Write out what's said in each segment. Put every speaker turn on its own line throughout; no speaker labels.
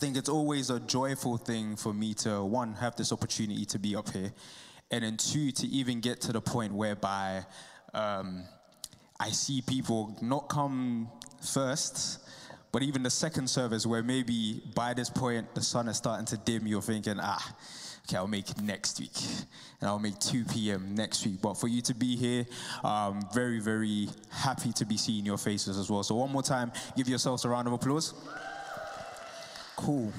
think it's always a joyful thing for me to, one, have this opportunity to be up here, and then two, to even get to the point whereby um, I see people not come first, but even the second service where maybe by this point the sun is starting to dim, you're thinking, ah, okay, I'll make next week. And I'll make 2 p.m. next week. But for you to be here, um, very, very happy to be seeing your faces as well. So one more time, give yourselves a round of applause. Cool.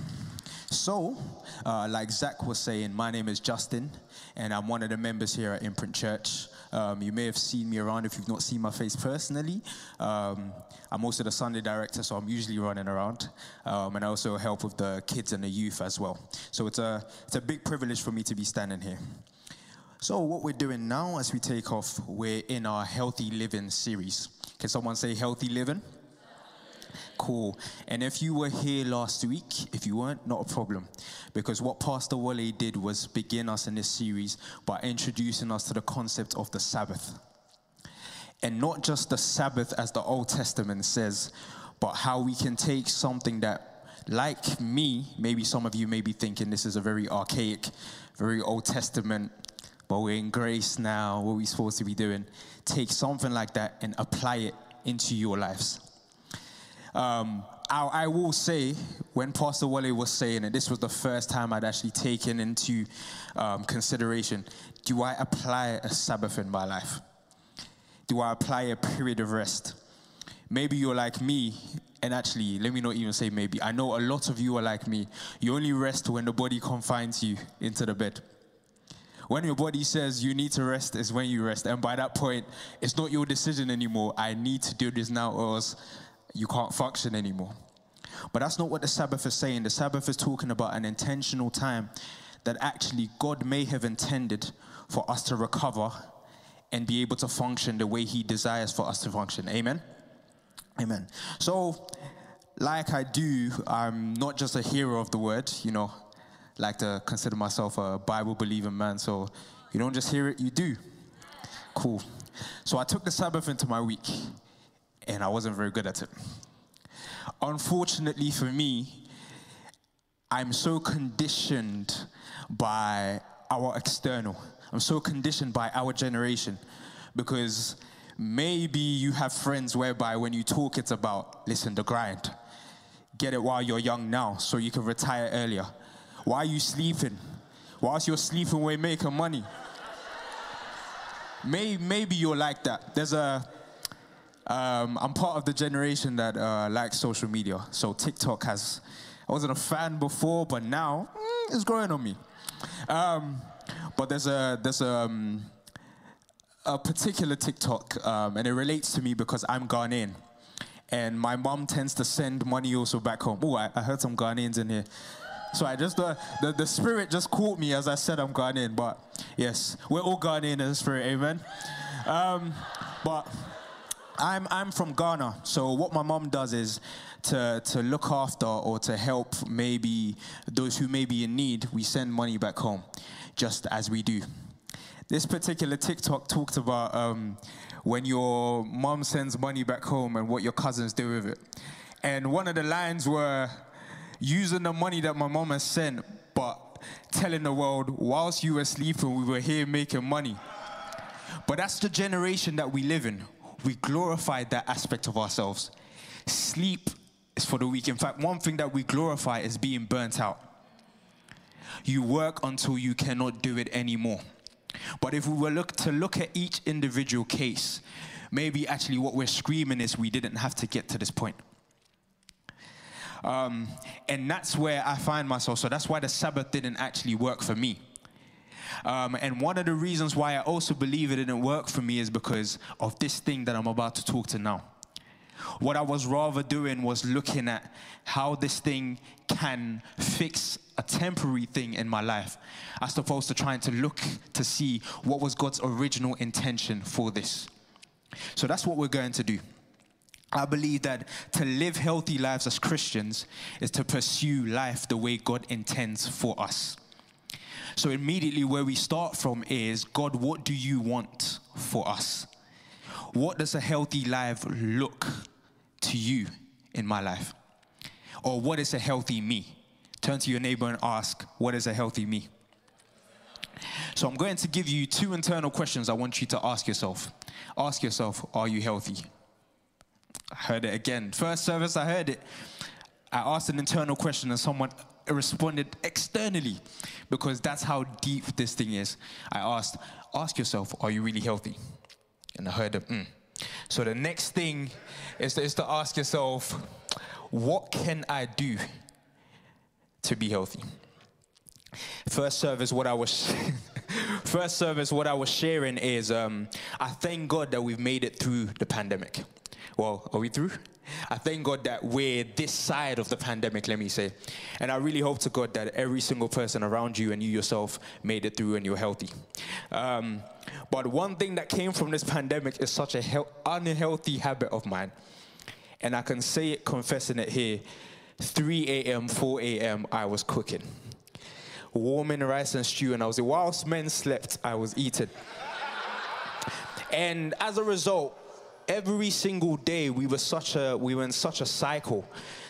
So, uh, like Zach was saying, my name is Justin, and I'm one of the members here at Imprint Church. Um, you may have seen me around if you've not seen my face personally. Um, I'm also the Sunday director, so I'm usually running around, um, and I also help with the kids and the youth as well. So it's a it's a big privilege for me to be standing here. So what we're doing now, as we take off, we're in our healthy living series. Can someone say healthy living? Cool. And if you were here last week, if you weren't, not a problem. Because what Pastor Wale did was begin us in this series by introducing us to the concept of the Sabbath. And not just the Sabbath as the Old Testament says, but how we can take something that, like me, maybe some of you may be thinking this is a very archaic, very Old Testament, but we're in grace now, what are we supposed to be doing? Take something like that and apply it into your lives. Um, I, I, will say, when Pastor Wale was saying it, this was the first time I'd actually taken into um, consideration do I apply a Sabbath in my life? Do I apply a period of rest? Maybe you're like me, and actually, let me not even say maybe. I know a lot of you are like me. You only rest when the body confines you into the bed. When your body says you need to rest, is when you rest. And by that point, it's not your decision anymore. I need to do this now, or else you can't function anymore. But that's not what the Sabbath is saying. The Sabbath is talking about an intentional time that actually God may have intended for us to recover and be able to function the way He desires for us to function. Amen? Amen. So, like I do, I'm not just a hearer of the word, you know, like to consider myself a Bible believing man. So, you don't just hear it, you do. Cool. So, I took the Sabbath into my week and I wasn't very good at it. Unfortunately for me, I'm so conditioned by our external. I'm so conditioned by our generation because maybe you have friends whereby when you talk, it's about, listen, the grind. Get it while you're young now so you can retire earlier. Why are you sleeping? Whilst you're sleeping, we're making money. Maybe, maybe you're like that. There's a um, I'm part of the generation that uh, likes social media. So TikTok has, I wasn't a fan before, but now mm, it's growing on me. Um, but there's a there's a, um, a particular TikTok, um, and it relates to me because I'm Ghanaian, and my mom tends to send money also back home. Oh, I, I heard some Ghanaians in here. So I just uh, the the spirit just caught me as I said I'm Ghanaian, but yes, we're all Ghanaian in spirit, amen. Um, but I'm, I'm from Ghana, so what my mom does is to, to look after or to help maybe those who may be in need, we send money back home, just as we do. This particular TikTok talked about um, when your mom sends money back home and what your cousins do with it. And one of the lines were using the money that my mom has sent, but telling the world, whilst you were sleeping, we were here making money. But that's the generation that we live in we glorify that aspect of ourselves. Sleep is for the weak. In fact, one thing that we glorify is being burnt out. You work until you cannot do it anymore. But if we were look to look at each individual case, maybe actually what we're screaming is we didn't have to get to this point. Um, and that's where I find myself. So that's why the Sabbath didn't actually work for me. Um, and one of the reasons why I also believe it didn't work for me is because of this thing that I'm about to talk to now. What I was rather doing was looking at how this thing can fix a temporary thing in my life, as opposed to trying to look to see what was God's original intention for this. So that's what we're going to do. I believe that to live healthy lives as Christians is to pursue life the way God intends for us. So, immediately, where we start from is God, what do you want for us? What does a healthy life look to you in my life? Or what is a healthy me? Turn to your neighbor and ask, What is a healthy me? So I'm going to give you two internal questions I want you to ask yourself. Ask yourself, Are you healthy? I heard it again. First service, I heard it. I asked an internal question and someone responded externally because that's how deep this thing is. I asked, Ask yourself, Are you really healthy? And I heard. Mm. So the next thing is to, is to ask yourself, What can I do to be healthy? First service, what I was first service, what I was sharing is um, I thank God that we've made it through the pandemic. Well, are we through? I thank God that we're this side of the pandemic, let me say. And I really hope to God that every single person around you and you yourself made it through and you're healthy. Um, but one thing that came from this pandemic is such a he- unhealthy habit of mine. And I can say it, confessing it here 3 a.m., 4 a.m., I was cooking warming rice and stew, and I was whilst men slept, I was eating. and as a result, every single day we were such a we were in such a cycle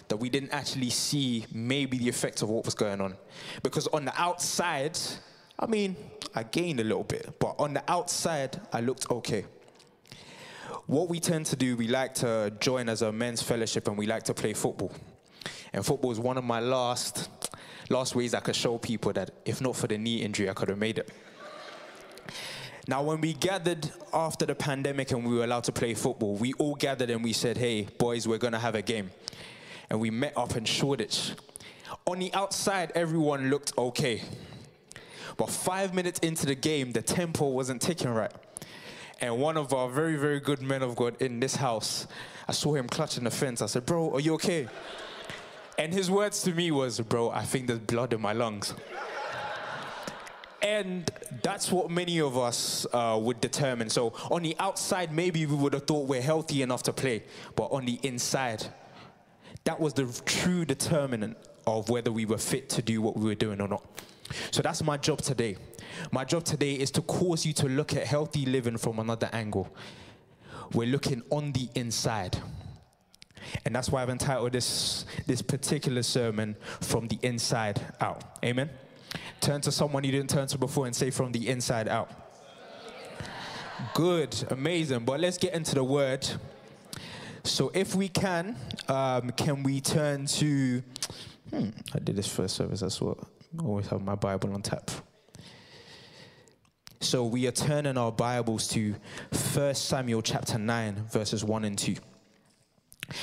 that we didn't actually see maybe the effects of what was going on. Because on the outside, I mean, I gained a little bit, but on the outside, I looked okay. What we tend to do, we like to join as a men's fellowship and we like to play football. And football is one of my last last ways I could show people that if not for the knee injury, I could have made it. Now, when we gathered after the pandemic and we were allowed to play football, we all gathered and we said, hey, boys, we're going to have a game. And we met up in Shoreditch. On the outside, everyone looked okay. But five minutes into the game, the tempo wasn't ticking right. And one of our very, very good men of God in this house, I saw him clutching the fence. I said, Bro, are you okay? And his words to me was, bro, I think there's blood in my lungs. And that's what many of us uh, would determine. So on the outside, maybe we would have thought we're healthy enough to play, but on the inside, that was the true determinant of whether we were fit to do what we were doing or not. So that's my job today. My job today is to cause you to look at healthy living from another angle. We're looking on the inside. And that's why I've entitled this, this particular sermon, From the Inside Out. Amen? Turn to someone you didn't turn to before and say, From the Inside Out. Good, amazing. But let's get into the word. So, if we can, um, can we turn to. Hmm, I did this first service, that's what I always have my Bible on tap. So, we are turning our Bibles to 1 Samuel chapter 9, verses 1 and 2.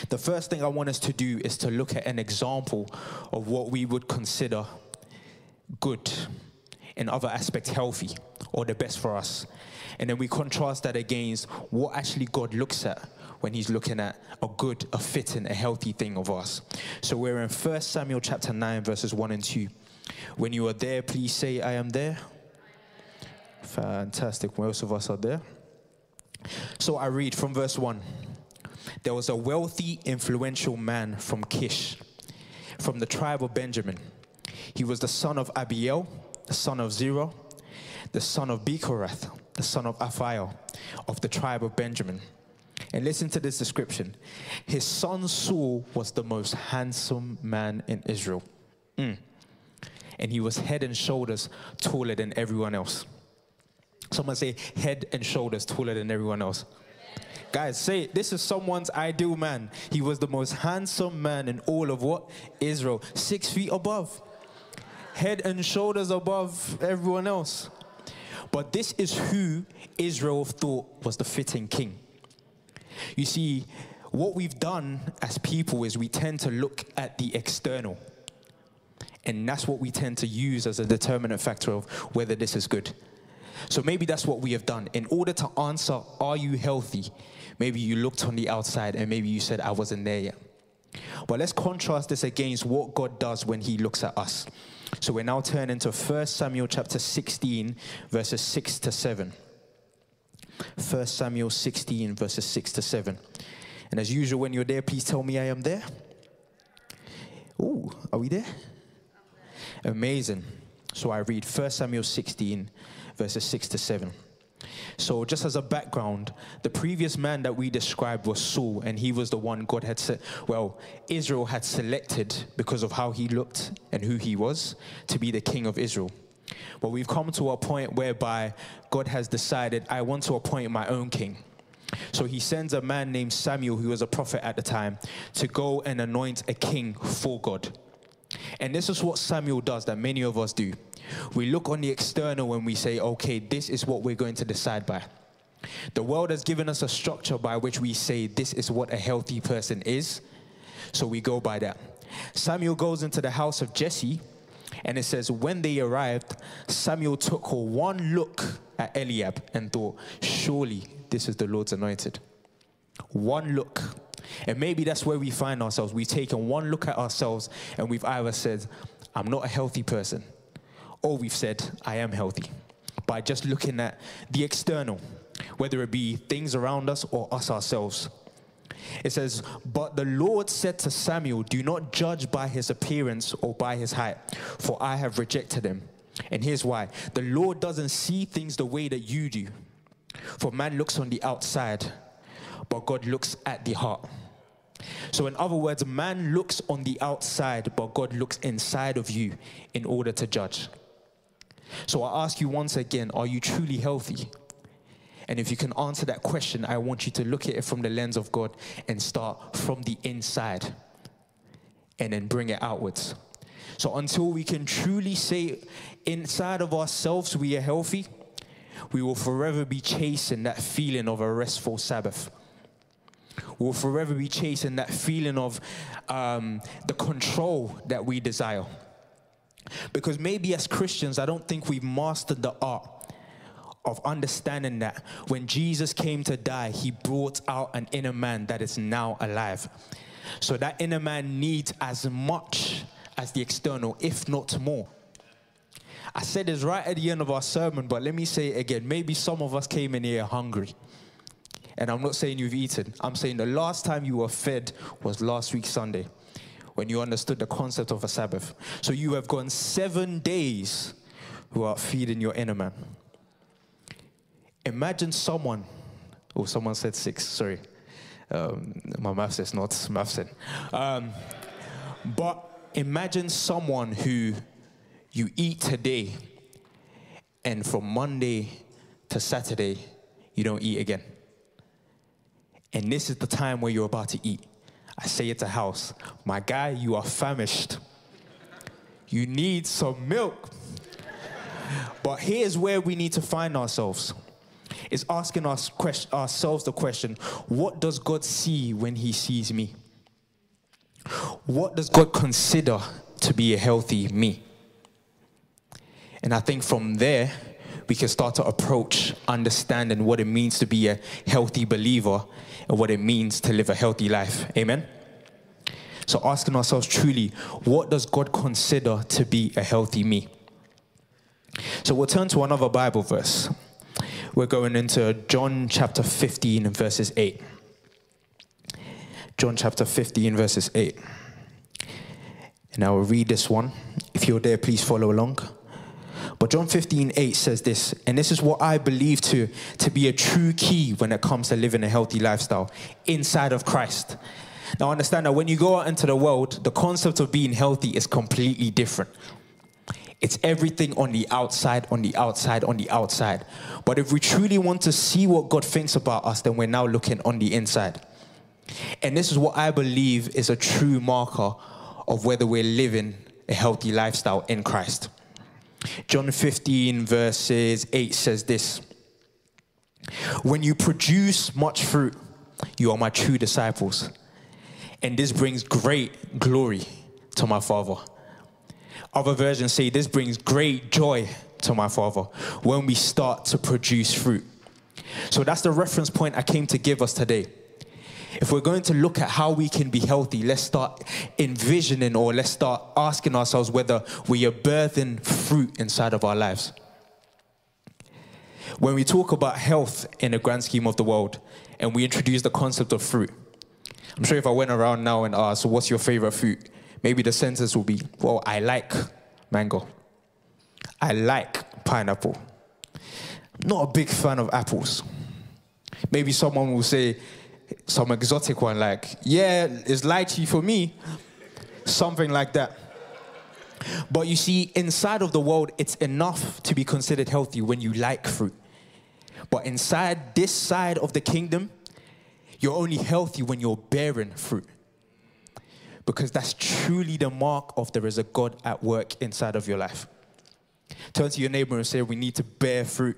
The first thing I want us to do is to look at an example of what we would consider good, in other aspects, healthy, or the best for us. And then we contrast that against what actually God looks at when he's looking at a good, a fitting, a healthy thing of us. So we're in 1 Samuel chapter 9, verses 1 and 2. When you are there, please say, I am there. Fantastic. Most of us are there. So I read from verse 1 there was a wealthy, influential man from Kish, from the tribe of Benjamin. He was the son of Abiel, the son of Zerah, the son of Becorath, the son of Aphiel, of the tribe of Benjamin. And listen to this description. His son Saul was the most handsome man in Israel. Mm. And he was head and shoulders taller than everyone else. Someone say, head and shoulders taller than everyone else. Guys, say. This is someone's ideal man. He was the most handsome man in all of what? Israel. Six feet above. Head and shoulders above everyone else. But this is who Israel thought was the fitting king. You see, what we've done as people is we tend to look at the external. And that's what we tend to use as a determinant factor of whether this is good. So maybe that's what we have done. In order to answer, are you healthy? Maybe you looked on the outside and maybe you said, I wasn't there yet. But let's contrast this against what God does when he looks at us. So we're now turning to 1 Samuel chapter 16, verses 6 to 7. 1 Samuel 16, verses 6 to 7. And as usual, when you're there, please tell me I am there. Oh, are we there? Amazing. So I read 1 Samuel 16, verses 6 to 7.
So, just as a background, the previous man that we described was Saul, and he was the one God had said, well, Israel had selected because of how he looked and who he was to be the king of Israel. But we've come to a point whereby God has decided, I want to appoint my own king. So he sends a man named Samuel, who was a prophet at the time, to go and anoint a king for God. And this is what Samuel does that many of us do. We look on the external when we say, okay, this is what we're going to decide by. The world has given us a structure by which we say this is what a healthy person is. So we go by that. Samuel goes into the house of Jesse, and it says, when they arrived, Samuel took one look at Eliab and thought, surely this is the Lord's anointed. One look. And maybe that's where we find ourselves. We've taken one look at ourselves and we've either said, I'm not a healthy person, or we've said, I am healthy. By just looking at the external, whether it be things around us or us ourselves. It says, But the Lord said to Samuel, Do not judge by his appearance or by his height, for I have rejected him. And here's why the Lord doesn't see things the way that you do. For man looks on the outside, but God looks at the heart. So, in other words, man looks on the outside, but God looks inside of you in order to judge. So, I ask you once again are you truly healthy? And if you can answer that question, I want you to look at it from the lens of God and start from the inside and then bring it outwards. So, until we can truly say inside of ourselves we are healthy, we will forever be chasing that feeling of a restful Sabbath. We'll forever be chasing that feeling of um, the control that we desire. Because maybe as Christians, I don't think we've mastered the art of understanding that when Jesus came to die, he brought out an inner man that is now alive. So that inner man needs as much as the external, if not more. I said this right at the end of our sermon, but let me say it again. Maybe some of us came in here hungry. And I'm not saying you've eaten. I'm saying the last time you were fed was last week Sunday when you understood the concept of a Sabbath. So you have gone seven days without feeding your inner man. Imagine someone, oh, someone said six, sorry. Um, my math is not math. Um, but imagine someone who you eat today, and from Monday to Saturday, you don't eat again. And this is the time where you're about to eat. I say it to house, my guy, you are famished. You need some milk. But here's where we need to find ourselves. Is asking us ourselves the question, what does God see when he sees me? What does God consider to be a healthy me? And I think from there, we can start to approach understanding what it means to be a healthy believer and what it means to live a healthy life. Amen? So, asking ourselves truly, what does God consider to be a healthy me? So, we'll turn to another Bible verse. We're going into John chapter 15, verses 8. John chapter 15, verses 8. And I will read this one. If you're there, please follow along. But John 15, 8 says this, and this is what I believe to, to be a true key when it comes to living a healthy lifestyle inside of Christ. Now, understand that when you go out into the world, the concept of being healthy is completely different. It's everything on the outside, on the outside, on the outside. But if we truly want to see what God thinks about us, then we're now looking on the inside. And this is what I believe is a true marker of whether we're living a healthy lifestyle in Christ. John 15, verses 8 says this When you produce much fruit, you are my true disciples. And this brings great glory to my Father. Other versions say this brings great joy to my Father when we start to produce fruit. So that's the reference point I came to give us today. If we're going to look at how we can be healthy, let's start envisioning or let's start asking ourselves whether we are birthing fruit inside of our lives. When we talk about health in the grand scheme of the world and we introduce the concept of fruit, I'm sure if I went around now and asked, what's your favorite fruit? Maybe the sentence will be, well, I like mango. I like pineapple. not a big fan of apples. Maybe someone will say some exotic one like, yeah, it's lychee for me. Something like that. But you see, inside of the world, it's enough to be considered healthy when you like fruit. But inside this side of the kingdom, you're only healthy when you're bearing fruit. Because that's truly the mark of there is a God at work inside of your life. Turn to your neighbor and say, We need to bear fruit.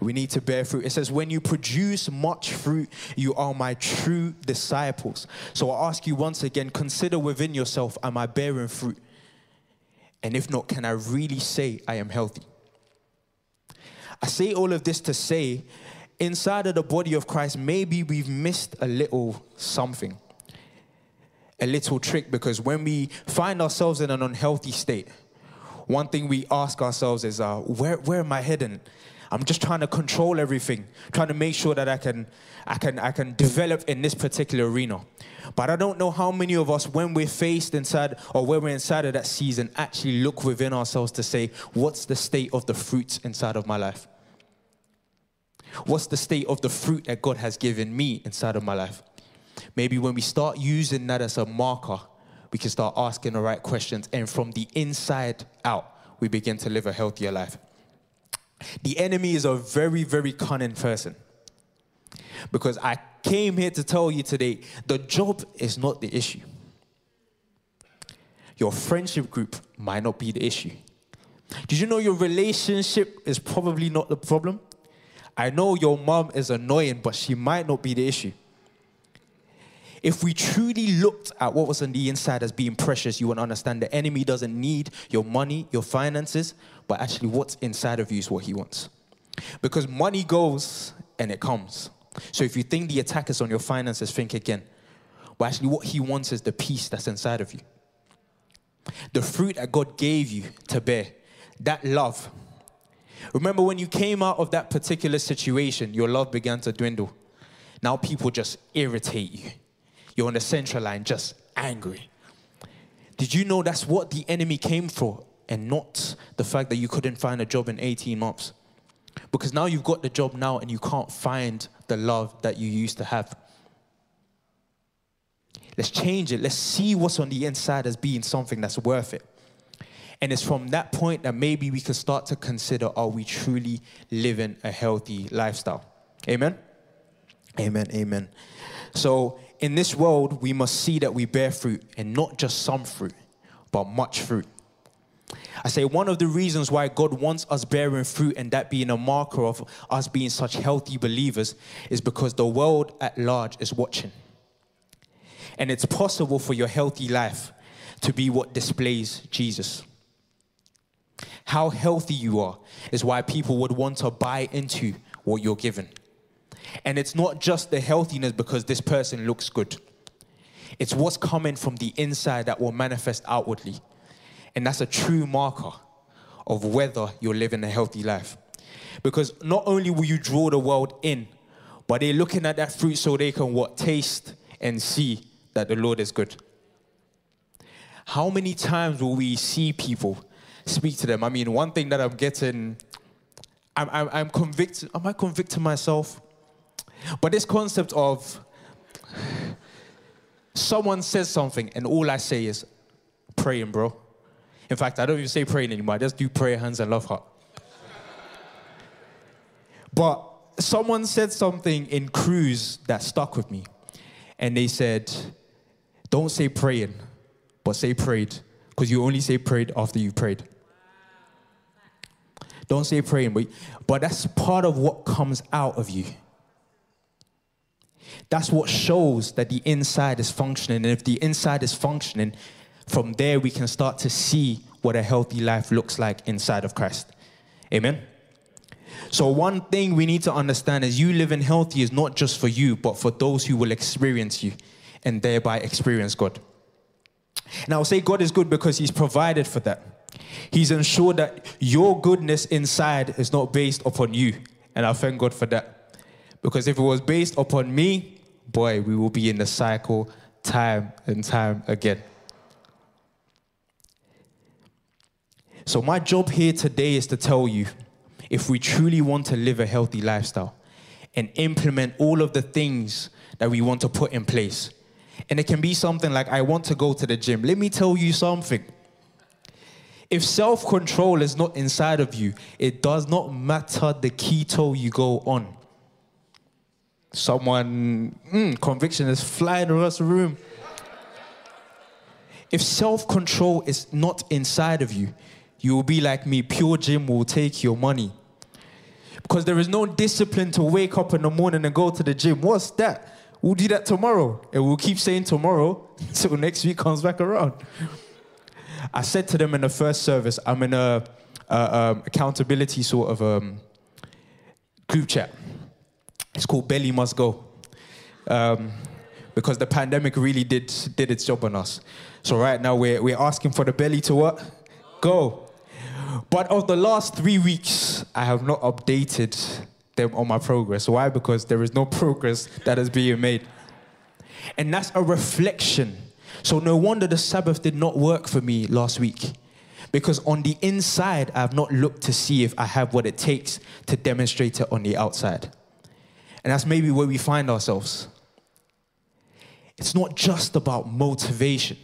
We need to bear fruit. It says, When you produce much fruit, you are my true disciples. So I ask you once again consider within yourself, Am I bearing fruit? And if not, can I really say I am healthy? I say all of this to say, inside of the body of Christ, maybe we've missed a little something, a little trick, because when we find ourselves in an unhealthy state, one thing we ask ourselves is, uh, where, where am I heading? I'm just trying to control everything, trying to make sure that I can, I can, I can develop in this particular arena. But I don't know how many of us, when we're faced inside or when we're inside of that season, actually look within ourselves to say, what's the state of the fruits inside of my life? What's the state of the fruit that God has given me inside of my life? Maybe when we start using that as a marker, we can start asking the right questions. And from the inside out, we begin to live a healthier life. The enemy is a very, very cunning person. Because I came here to tell you today the job is not the issue. Your friendship group might not be the issue. Did you know your relationship is probably not the problem? I know your mom is annoying, but she might not be the issue. If we truly looked at what was on the inside as being precious, you would understand the enemy doesn't need your money, your finances, but actually what's inside of you is what he wants. Because money goes and it comes. So if you think the attack is on your finances, think again. But actually, what he wants is the peace that's inside of you. The fruit that God gave you to bear, that love. Remember when you came out of that particular situation, your love began to dwindle. Now people just irritate you. You're on the central line, just angry. Did you know that's what the enemy came for and not the fact that you couldn't find a job in 18 months? Because now you've got the job now and you can't find the love that you used to have. Let's change it. Let's see what's on the inside as being something that's worth it. And it's from that point that maybe we can start to consider are we truly living a healthy lifestyle? Amen? Amen, amen. So, in this world, we must see that we bear fruit and not just some fruit, but much fruit. I say one of the reasons why God wants us bearing fruit and that being a marker of us being such healthy believers is because the world at large is watching. And it's possible for your healthy life to be what displays Jesus. How healthy you are is why people would want to buy into what you're given. And it's not just the healthiness because this person looks good. It's what's coming from the inside that will manifest outwardly. And that's a true marker of whether you're living a healthy life. Because not only will you draw the world in, but they're looking at that fruit so they can what? Taste and see that the Lord is good. How many times will we see people speak to them? I mean, one thing that I'm getting, I'm, I'm, I'm convicted, am I convicting myself? But this concept of someone says something and all I say is praying, bro. In fact, I don't even say praying anymore. I just do prayer hands and love heart. But someone said something in cruise that stuck with me. And they said, don't say praying, but say prayed. Because you only say prayed after you prayed. Don't say praying, but, but that's part of what comes out of you. That's what shows that the inside is functioning. And if the inside is functioning, from there we can start to see what a healthy life looks like inside of Christ. Amen. So, one thing we need to understand is you living healthy is not just for you, but for those who will experience you and thereby experience God. And I will say God is good because He's provided for that. He's ensured that your goodness inside is not based upon you. And I thank God for that. Because if it was based upon me, boy, we will be in the cycle time and time again. So, my job here today is to tell you if we truly want to live a healthy lifestyle and implement all of the things that we want to put in place. And it can be something like, I want to go to the gym. Let me tell you something. If self control is not inside of you, it does not matter the keto you go on. Someone, mm, conviction is flying across the room. If self control is not inside of you, you will be like me. PureGym will take your money. Because there is no discipline to wake up in the morning and go to the gym. What's that? We'll do that tomorrow. And we'll keep saying tomorrow until next week comes back around. I said to them in the first service, I'm in a, a um, accountability sort of um, group chat. It's called Belly Must Go. Um, because the pandemic really did, did its job on us. So right now we're, we're asking for the belly to what? Go. But of the last three weeks, I have not updated them on my progress. Why? Because there is no progress that is being made. And that's a reflection. So no wonder the Sabbath did not work for me last week. Because on the inside, I have not looked to see if I have what it takes to demonstrate it on the outside. And that's maybe where we find ourselves. It's not just about motivation,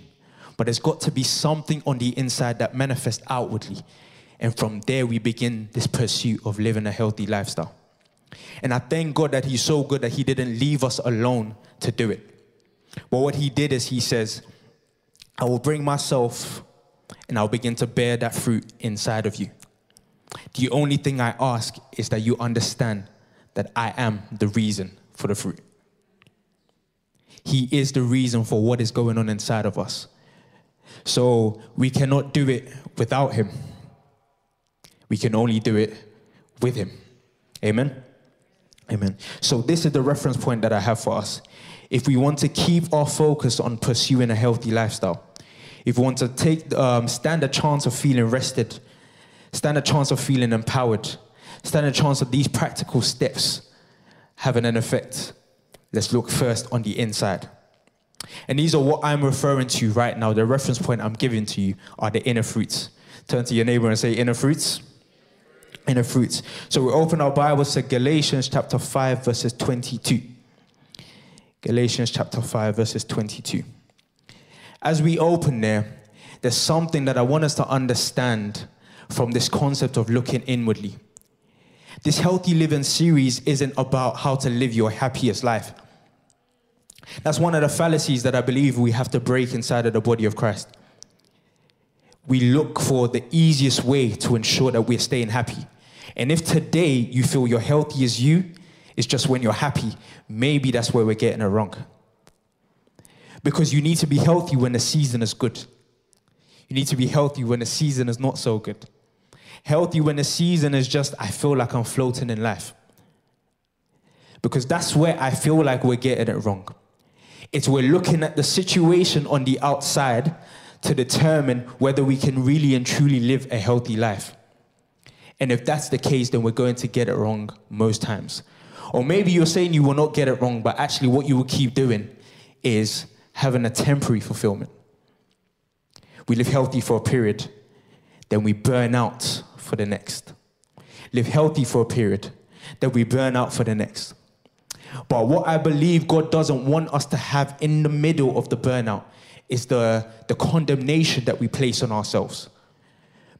but there's got to be something on the inside that manifests outwardly. And from there, we begin this pursuit of living a healthy lifestyle. And I thank God that He's so good that He didn't leave us alone to do it. But what He did is He says, I will bring myself and I'll begin to bear that fruit inside of you. The only thing I ask is that you understand that I am the reason for the fruit. He is the reason for what is going on inside of us. So we cannot do it without Him. We can only do it with Him. Amen. Amen. So, this is the reference point that I have for us. If we want to keep our focus on pursuing a healthy lifestyle, if we want to take, um, stand a chance of feeling rested, stand a chance of feeling empowered, stand a chance of these practical steps having an effect, let's look first on the inside. And these are what I'm referring to right now. The reference point I'm giving to you are the inner fruits. Turn to your neighbor and say, inner fruits inner fruits. So we open our Bibles to Galatians chapter 5, verses 22. Galatians chapter 5, verses 22. As we open there, there's something that I want us to understand from this concept of looking inwardly. This healthy living series isn't about how to live your happiest life. That's one of the fallacies that I believe we have to break inside of the body of Christ we look for the easiest way to ensure that we're staying happy. And if today you feel you're healthy as you, it's just when you're happy, maybe that's where we're getting it wrong. Because you need to be healthy when the season is good. You need to be healthy when the season is not so good. Healthy when the season is just, I feel like I'm floating in life. Because that's where I feel like we're getting it wrong. It's we're looking at the situation on the outside to determine whether we can really and truly live a healthy life. And if that's the case, then we're going to get it wrong most times. Or maybe you're saying you will not get it wrong, but actually, what you will keep doing is having a temporary fulfillment. We live healthy for a period, then we burn out for the next. Live healthy for a period, then we burn out for the next. But what I believe God doesn't want us to have in the middle of the burnout is the, the condemnation that we place on ourselves.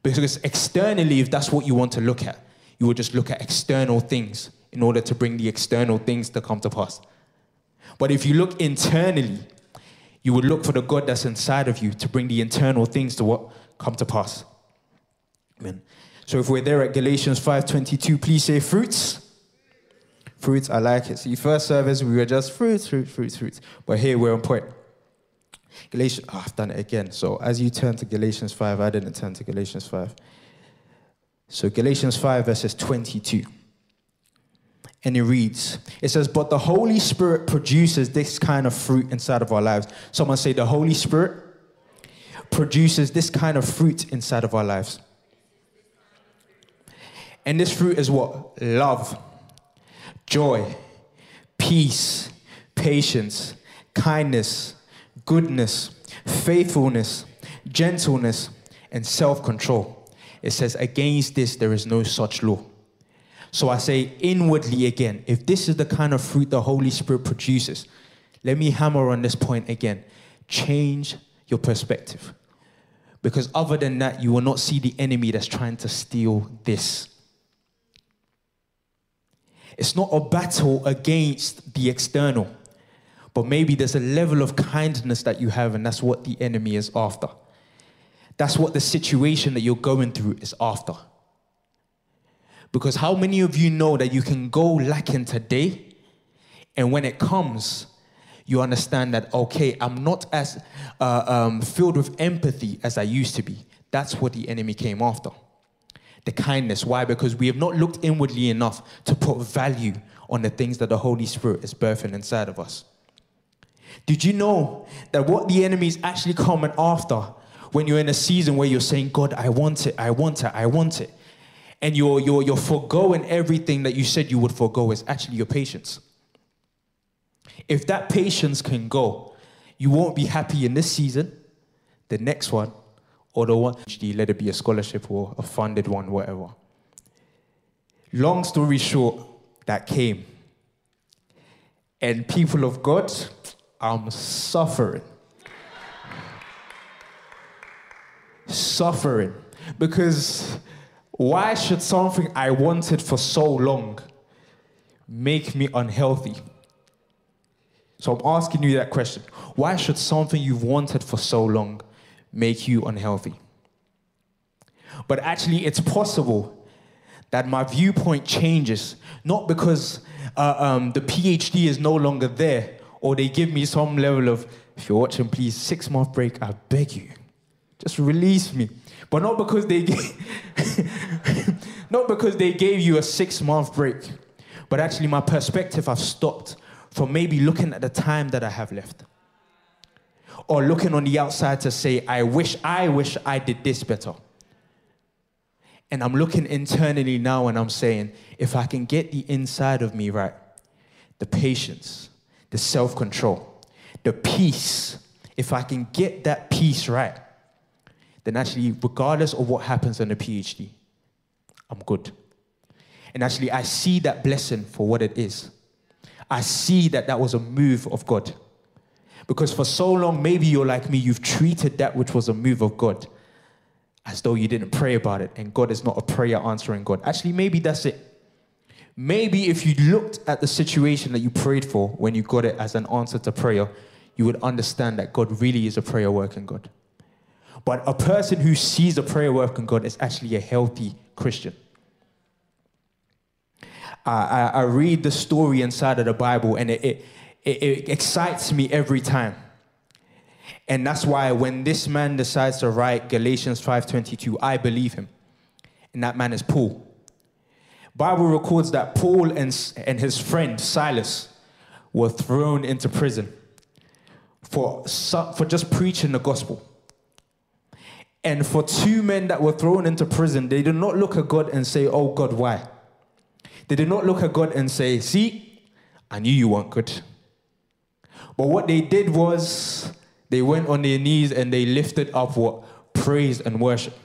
Because externally, if that's what you want to look at, you will just look at external things in order to bring the external things to come to pass. But if you look internally, you would look for the God that's inside of you to bring the internal things to what come to pass. Amen. So if we're there at Galatians 5:22, please say fruits. Fruits, I like it. See, first service we were just fruits, fruits, fruits, fruits. But here we're on point. Galatians, oh, I've done it again. So as you turn to Galatians 5, I didn't turn to Galatians 5. So Galatians 5, verses 22. And it reads, it says, But the Holy Spirit produces this kind of fruit inside of our lives. Someone say, The Holy Spirit produces this kind of fruit inside of our lives. And this fruit is what? Love, joy, peace, patience, kindness goodness, faithfulness, gentleness, and self control. It says, Against this there is no such law. So I say inwardly again, if this is the kind of fruit the Holy Spirit produces, let me hammer on this point again. Change your perspective. Because other than that, you will not see the enemy that's trying to steal this. It's not a battle against the external, but maybe there's a level of kindness that you have, and that's what the enemy is after. That's what the situation that you're going through is after. Because how many of you know that you can go lacking today, and when it comes, you understand that, okay, I'm not as uh, um, filled with empathy as I used to be. That's what the enemy came after. The kindness. Why? Because we have not looked inwardly enough to put value on the things that the Holy Spirit is birthing inside of us. Did you know that what the enemy is actually coming after when you're in a season where you're saying, God, I want it, I want it, I want it, and you're, you're, you're foregoing everything that you said you would forego is actually your patience. If that patience can go, you won't be happy in this season, the next one, or the one, let it be a scholarship or a funded one, whatever. Long story short, that came. And people of God, I'm suffering. suffering. Because why should something I wanted for so long make me unhealthy? So I'm asking you that question. Why should something you've wanted for so long make you unhealthy? But actually, it's possible that my viewpoint changes, not because uh, um, the PhD is no longer there, or they give me some level of, if you're watching, please, six month break, I beg you, just release me. But not because they gave, not because they gave you a six month break, but actually my perspective I've stopped from maybe looking at the time that I have left. Or looking on the outside to say, I wish, I wish I did this better. And I'm looking internally now and I'm saying, if I can get the inside of me right, the patience, the self control, the peace, if I can get that peace right, then actually, regardless of what happens on the PhD, I'm good. And actually, I see that blessing for what it is. I see that that was a move of God. Because for so long, maybe you're like me, you've treated that which was a move of God as though you didn't pray about it, and God is not a prayer answering God. Actually, maybe that's it. Maybe if you looked at the situation that you prayed for when you got it as an answer to prayer, you would understand that God really is a prayer working God. But a person who sees a prayer working God is actually a healthy Christian. I, I, read the story inside of the Bible and it, it, it excites me every time. And that's why when this man decides to write Galatians 5:22, I believe him. And that man is Paul. Bible records that Paul and, and his friend Silas were thrown into prison for, for just preaching the gospel. And for two men that were thrown into prison, they did not look at God and say, Oh God, why? They did not look at God and say, See, I knew you weren't good. But what they did was they went on their knees and they lifted up what? Praise and worship.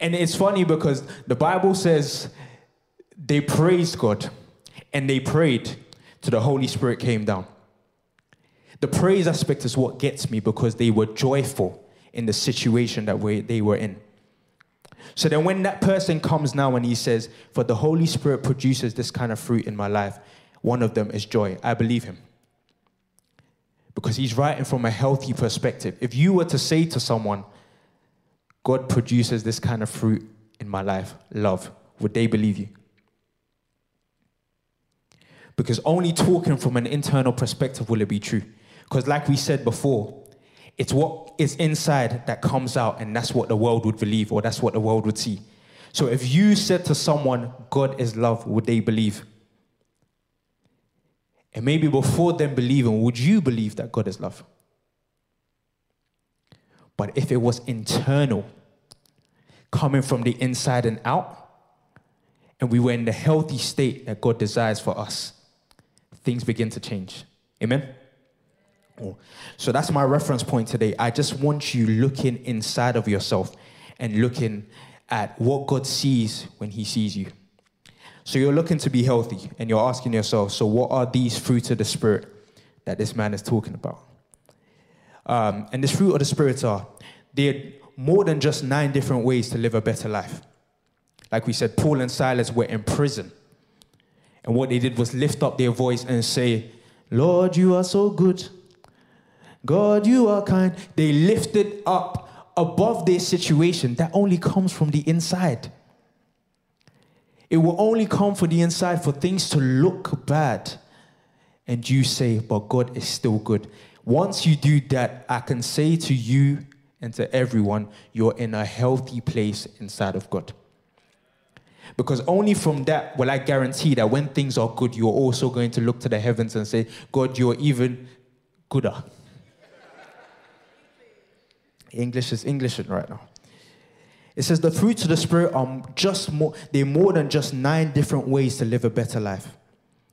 And it's funny because the Bible says they praised God and they prayed till the Holy Spirit came down. The praise aspect is what gets me because they were joyful in the situation that they were in. So then, when that person comes now and he says, For the Holy Spirit produces this kind of fruit in my life, one of them is joy. I believe him. Because he's writing from a healthy perspective. If you were to say to someone, God produces this kind of fruit in my life, love, would they believe you? Because only talking from an internal perspective will it be true. Because, like we said before, it's what is inside that comes out, and that's what the world would believe, or that's what the world would see. So if you said to someone, God is love, would they believe? And maybe before them believing, would you believe that God is love? But if it was internal, coming from the inside and out, and we were in the healthy state that God desires for us, things begin to change. Amen? Oh, so that's my reference point today. I just want you looking inside of yourself and looking at what God sees when He sees you. So you're looking to be healthy and you're asking yourself, so what are these fruits of the Spirit that this man is talking about? Um, and this fruit of the Spirit are, they're more than just nine different ways to live a better life. Like we said, Paul and Silas were in prison. And what they did was lift up their voice and say, Lord, you are so good. God, you are kind. They lifted up above their situation. That only comes from the inside. It will only come for the inside for things to look bad. And you say, but God is still good. Once you do that, I can say to you and to everyone, you're in a healthy place inside of God. Because only from that will I guarantee that when things are good, you're also going to look to the heavens and say, God, you're even gooder. English is English right now. It says the fruits of the Spirit are just more, they're more than just nine different ways to live a better life.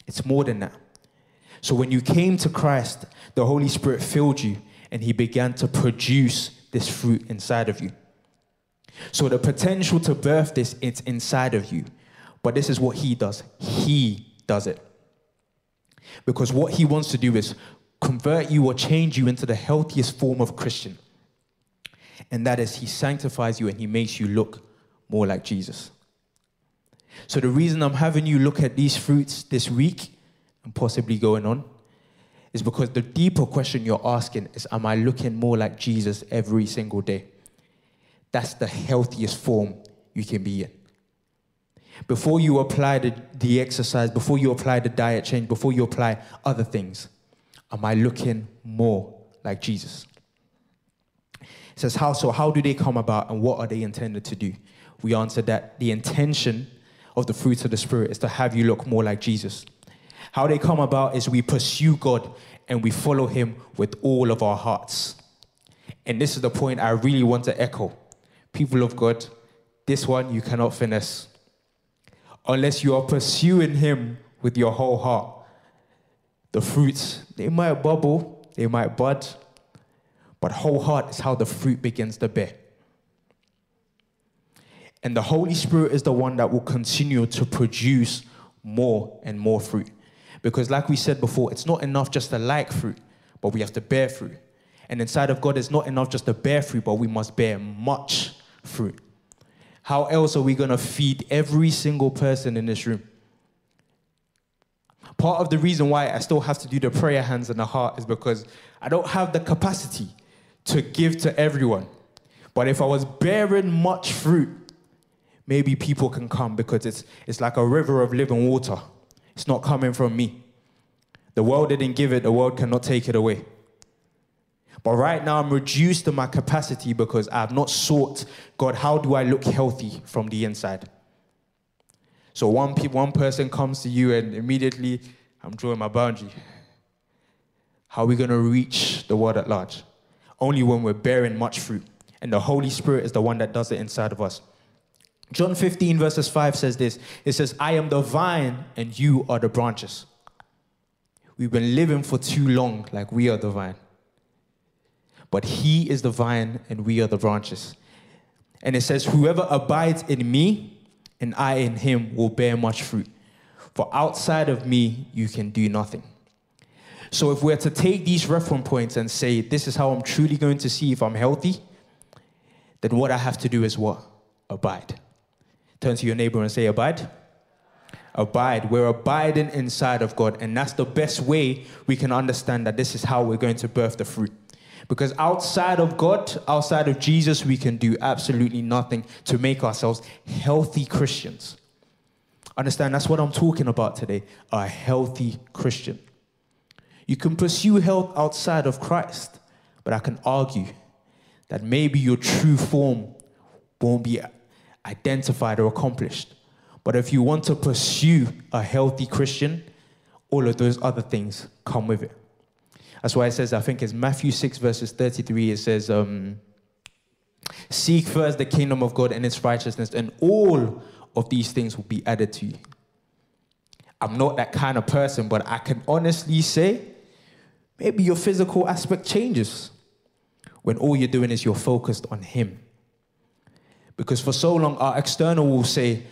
It's more than that. So when you came to Christ, the Holy Spirit filled you and He began to produce this fruit inside of you. So the potential to birth this, it's inside of you. But this is what He does He does it. Because what He wants to do is convert you or change you into the healthiest form of Christian and that is He sanctifies you and He makes you look more like Jesus. So, the reason I'm having you look at these fruits this week and possibly going on is because the deeper question you're asking is Am I looking more like Jesus every single day? That's the healthiest form you can be in. Before you apply the, the exercise, before you apply the diet change, before you apply other things, am I looking more like Jesus? Says, How so? How do they come about and what are they intended to do? We answer that the intention of the fruits of the Spirit is to have you look more like Jesus. How they come about is we pursue God and we follow Him with all of our hearts. And this is the point I really want to echo. People of God, this one you cannot finesse. Unless you are pursuing Him with your whole heart. The fruits, they might bubble, they might bud, but whole heart is how the fruit begins to bear. And the Holy Spirit is the one that will continue to produce more and more fruit. Because, like we said before, it's not enough just to like fruit, but we have to bear fruit. And inside of God, it's not enough just to bear fruit, but we must bear much fruit. How else are we going to feed every single person in this room? Part of the reason why I still have to do the prayer hands and the heart is because I don't have the capacity to give to everyone. But if I was bearing much fruit, maybe people can come because it's, it's like a river of living water. It's not coming from me. The world didn't give it, the world cannot take it away. But right now, I'm reduced to my capacity because I have not sought God, how do I look healthy from the inside? So one, pe- one person comes to you and immediately, I'm drawing my boundary. How are we going to reach the world at large? Only when we're bearing much fruit. And the Holy Spirit is the one that does it inside of us. John 15, verses 5 says this It says, I am the vine and you are the branches. We've been living for too long like we are the vine. But He is the vine and we are the branches. And it says, Whoever abides in me and I in him will bear much fruit. For outside of me, you can do nothing. So if we're to take these reference points and say, this is how I'm truly going to see if I'm healthy, then what I have to do is what? Abide. Turn to your neighbor and say, abide. Abide. We're abiding inside of God. And that's the best way we can understand that this is how we're going to birth the fruit. Because outside of God, outside of Jesus, we can do absolutely nothing to make ourselves healthy Christians. Understand, that's what I'm talking about today a healthy Christian. You can pursue health outside of Christ, but I can argue that maybe your true form won't be identified or accomplished. But if you want to pursue a healthy Christian, all of those other things come with it. That's why it says, I think it's Matthew 6, verses 33, it says, um, Seek first the kingdom of God and its righteousness, and all of these things will be added to you. I'm not that kind of person, but I can honestly say Maybe your physical aspect changes when all you're doing is you're focused on Him. Because for so long, our external will say,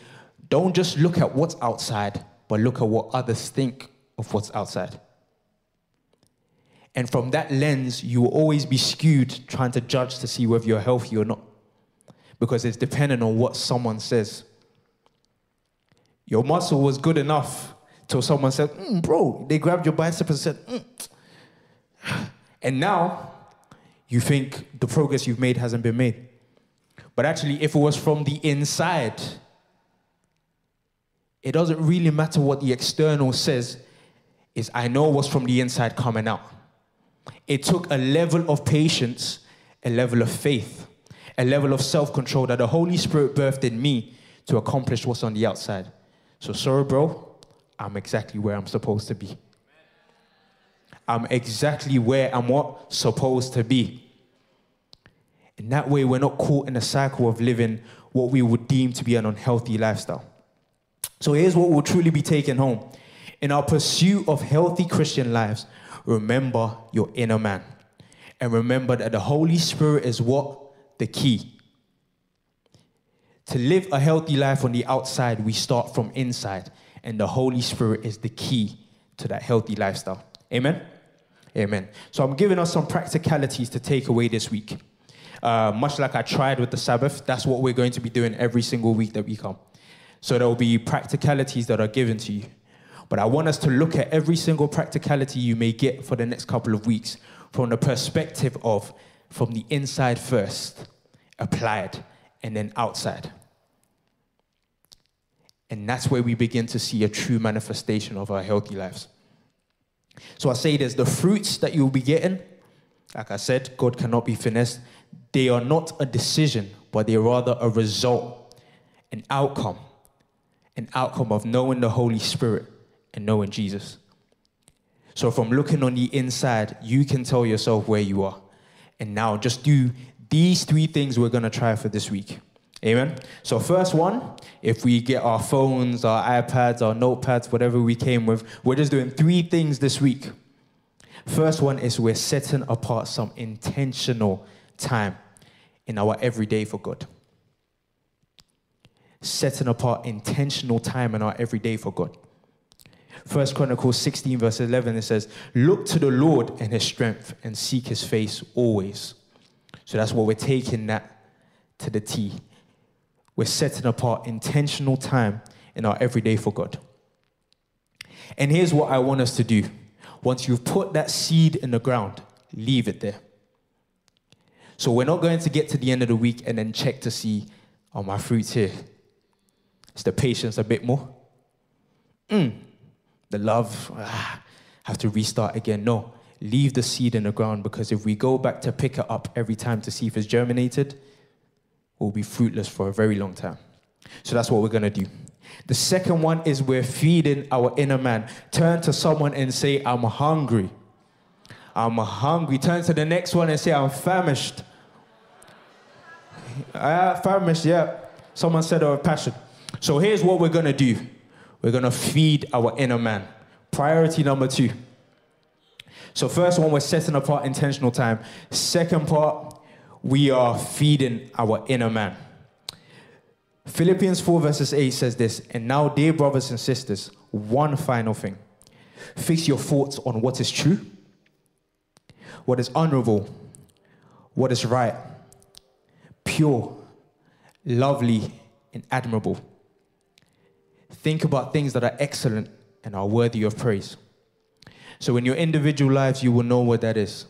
Don't just look at what's outside, but look at what others think of what's outside. And from that lens, you will always be skewed trying to judge to see whether you're healthy or not. Because it's dependent on what someone says. Your muscle was good enough till someone said, mm, Bro, they grabbed your bicep and said, mm. And now you think the progress you've made hasn't been made. But actually, if it was from the inside, it doesn't really matter what the external says, is I know what's from the inside coming out. It took a level of patience, a level of faith, a level of self control that the Holy Spirit birthed in me to accomplish what's on the outside. So, sorry, bro, I'm exactly where I'm supposed to be. I'm exactly where I'm what supposed to be. In that way, we're not caught in a cycle of living what we would deem to be an unhealthy lifestyle. So here's what we'll truly be taking home. In our pursuit of healthy Christian lives, remember your inner man. And remember that the Holy Spirit is what? The key. To live a healthy life on the outside, we start from inside. And the Holy Spirit is the key to that healthy lifestyle. Amen? Amen. So I'm giving us some practicalities to take away this week. Uh, much like I tried with the Sabbath, that's what we're going to be doing every single week that we come. So there will be practicalities that are given to you. But I want us to look at every single practicality you may get for the next couple of weeks from the perspective of from the inside first, applied, and then outside. And that's where we begin to see a true manifestation of our healthy lives. So I say there's the fruits that you'll be getting. Like I said, God cannot be finessed. They are not a decision, but they're rather a result, an outcome, an outcome of knowing the Holy Spirit and knowing Jesus. So from looking on the inside, you can tell yourself where you are. And now just do these three things we're going to try for this week. Amen. So, first one, if we get our phones, our iPads, our notepads, whatever we came with, we're just doing three things this week. First one is we're setting apart some intentional time in our everyday for God. Setting apart intentional time in our everyday for God. First Chronicles 16, verse 11, it says, Look to the Lord and his strength and seek his face always. So that's what we're taking that to the T we're setting apart intentional time in our everyday for God. And here's what I want us to do. Once you've put that seed in the ground, leave it there. So we're not going to get to the end of the week and then check to see, are my fruits here? Is the patience a bit more? Mm, the love, ah, have to restart again. No, leave the seed in the ground because if we go back to pick it up every time to see if it's germinated, will be fruitless for a very long time. So that's what we're going to do. The second one is we're feeding our inner man. Turn to someone and say, I'm hungry. I'm hungry. Turn to the next one and say, I'm famished. Uh, famished, yeah. Someone said of passion. So here's what we're going to do we're going to feed our inner man. Priority number two. So, first one, we're setting apart intentional time. Second part, we are feeding our inner man. Philippians 4, verses 8 says this And now, dear brothers and sisters, one final thing. Fix your thoughts on what is true, what is honorable, what is right, pure, lovely, and admirable. Think about things that are excellent and are worthy of praise. So, in your individual lives, you will know what that is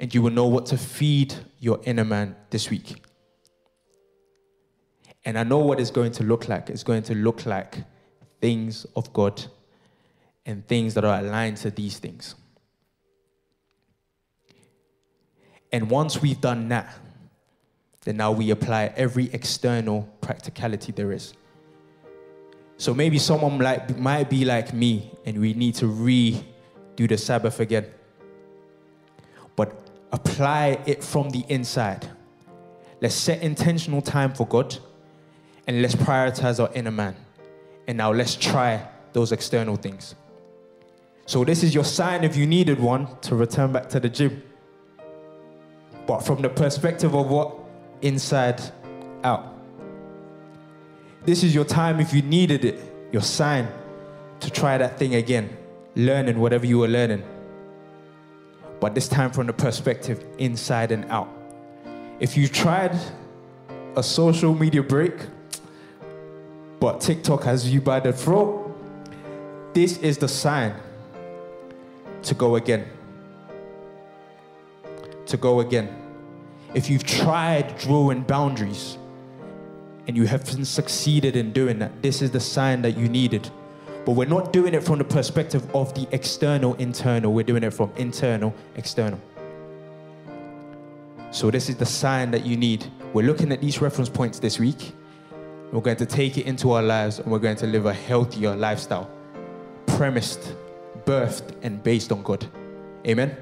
and you will know what to feed your inner man this week. And I know what it's going to look like. It's going to look like things of God and things that are aligned to these things. And once we've done that, then now we apply every external practicality there is. So maybe someone like might be like me and we need to redo the Sabbath again. But apply it from the inside. Let's set intentional time for God and let's prioritize our inner man. And now let's try those external things. So, this is your sign if you needed one to return back to the gym. But from the perspective of what? Inside out. This is your time if you needed it, your sign to try that thing again, learning whatever you were learning. But this time from the perspective inside and out. If you tried a social media break, but TikTok has you by the throat, this is the sign to go again. To go again. If you've tried drawing boundaries and you haven't succeeded in doing that, this is the sign that you needed. But we're not doing it from the perspective of the external, internal. We're doing it from internal, external. So, this is the sign that you need. We're looking at these reference points this week. We're going to take it into our lives and we're going to live a healthier lifestyle, premised, birthed, and based on God. Amen.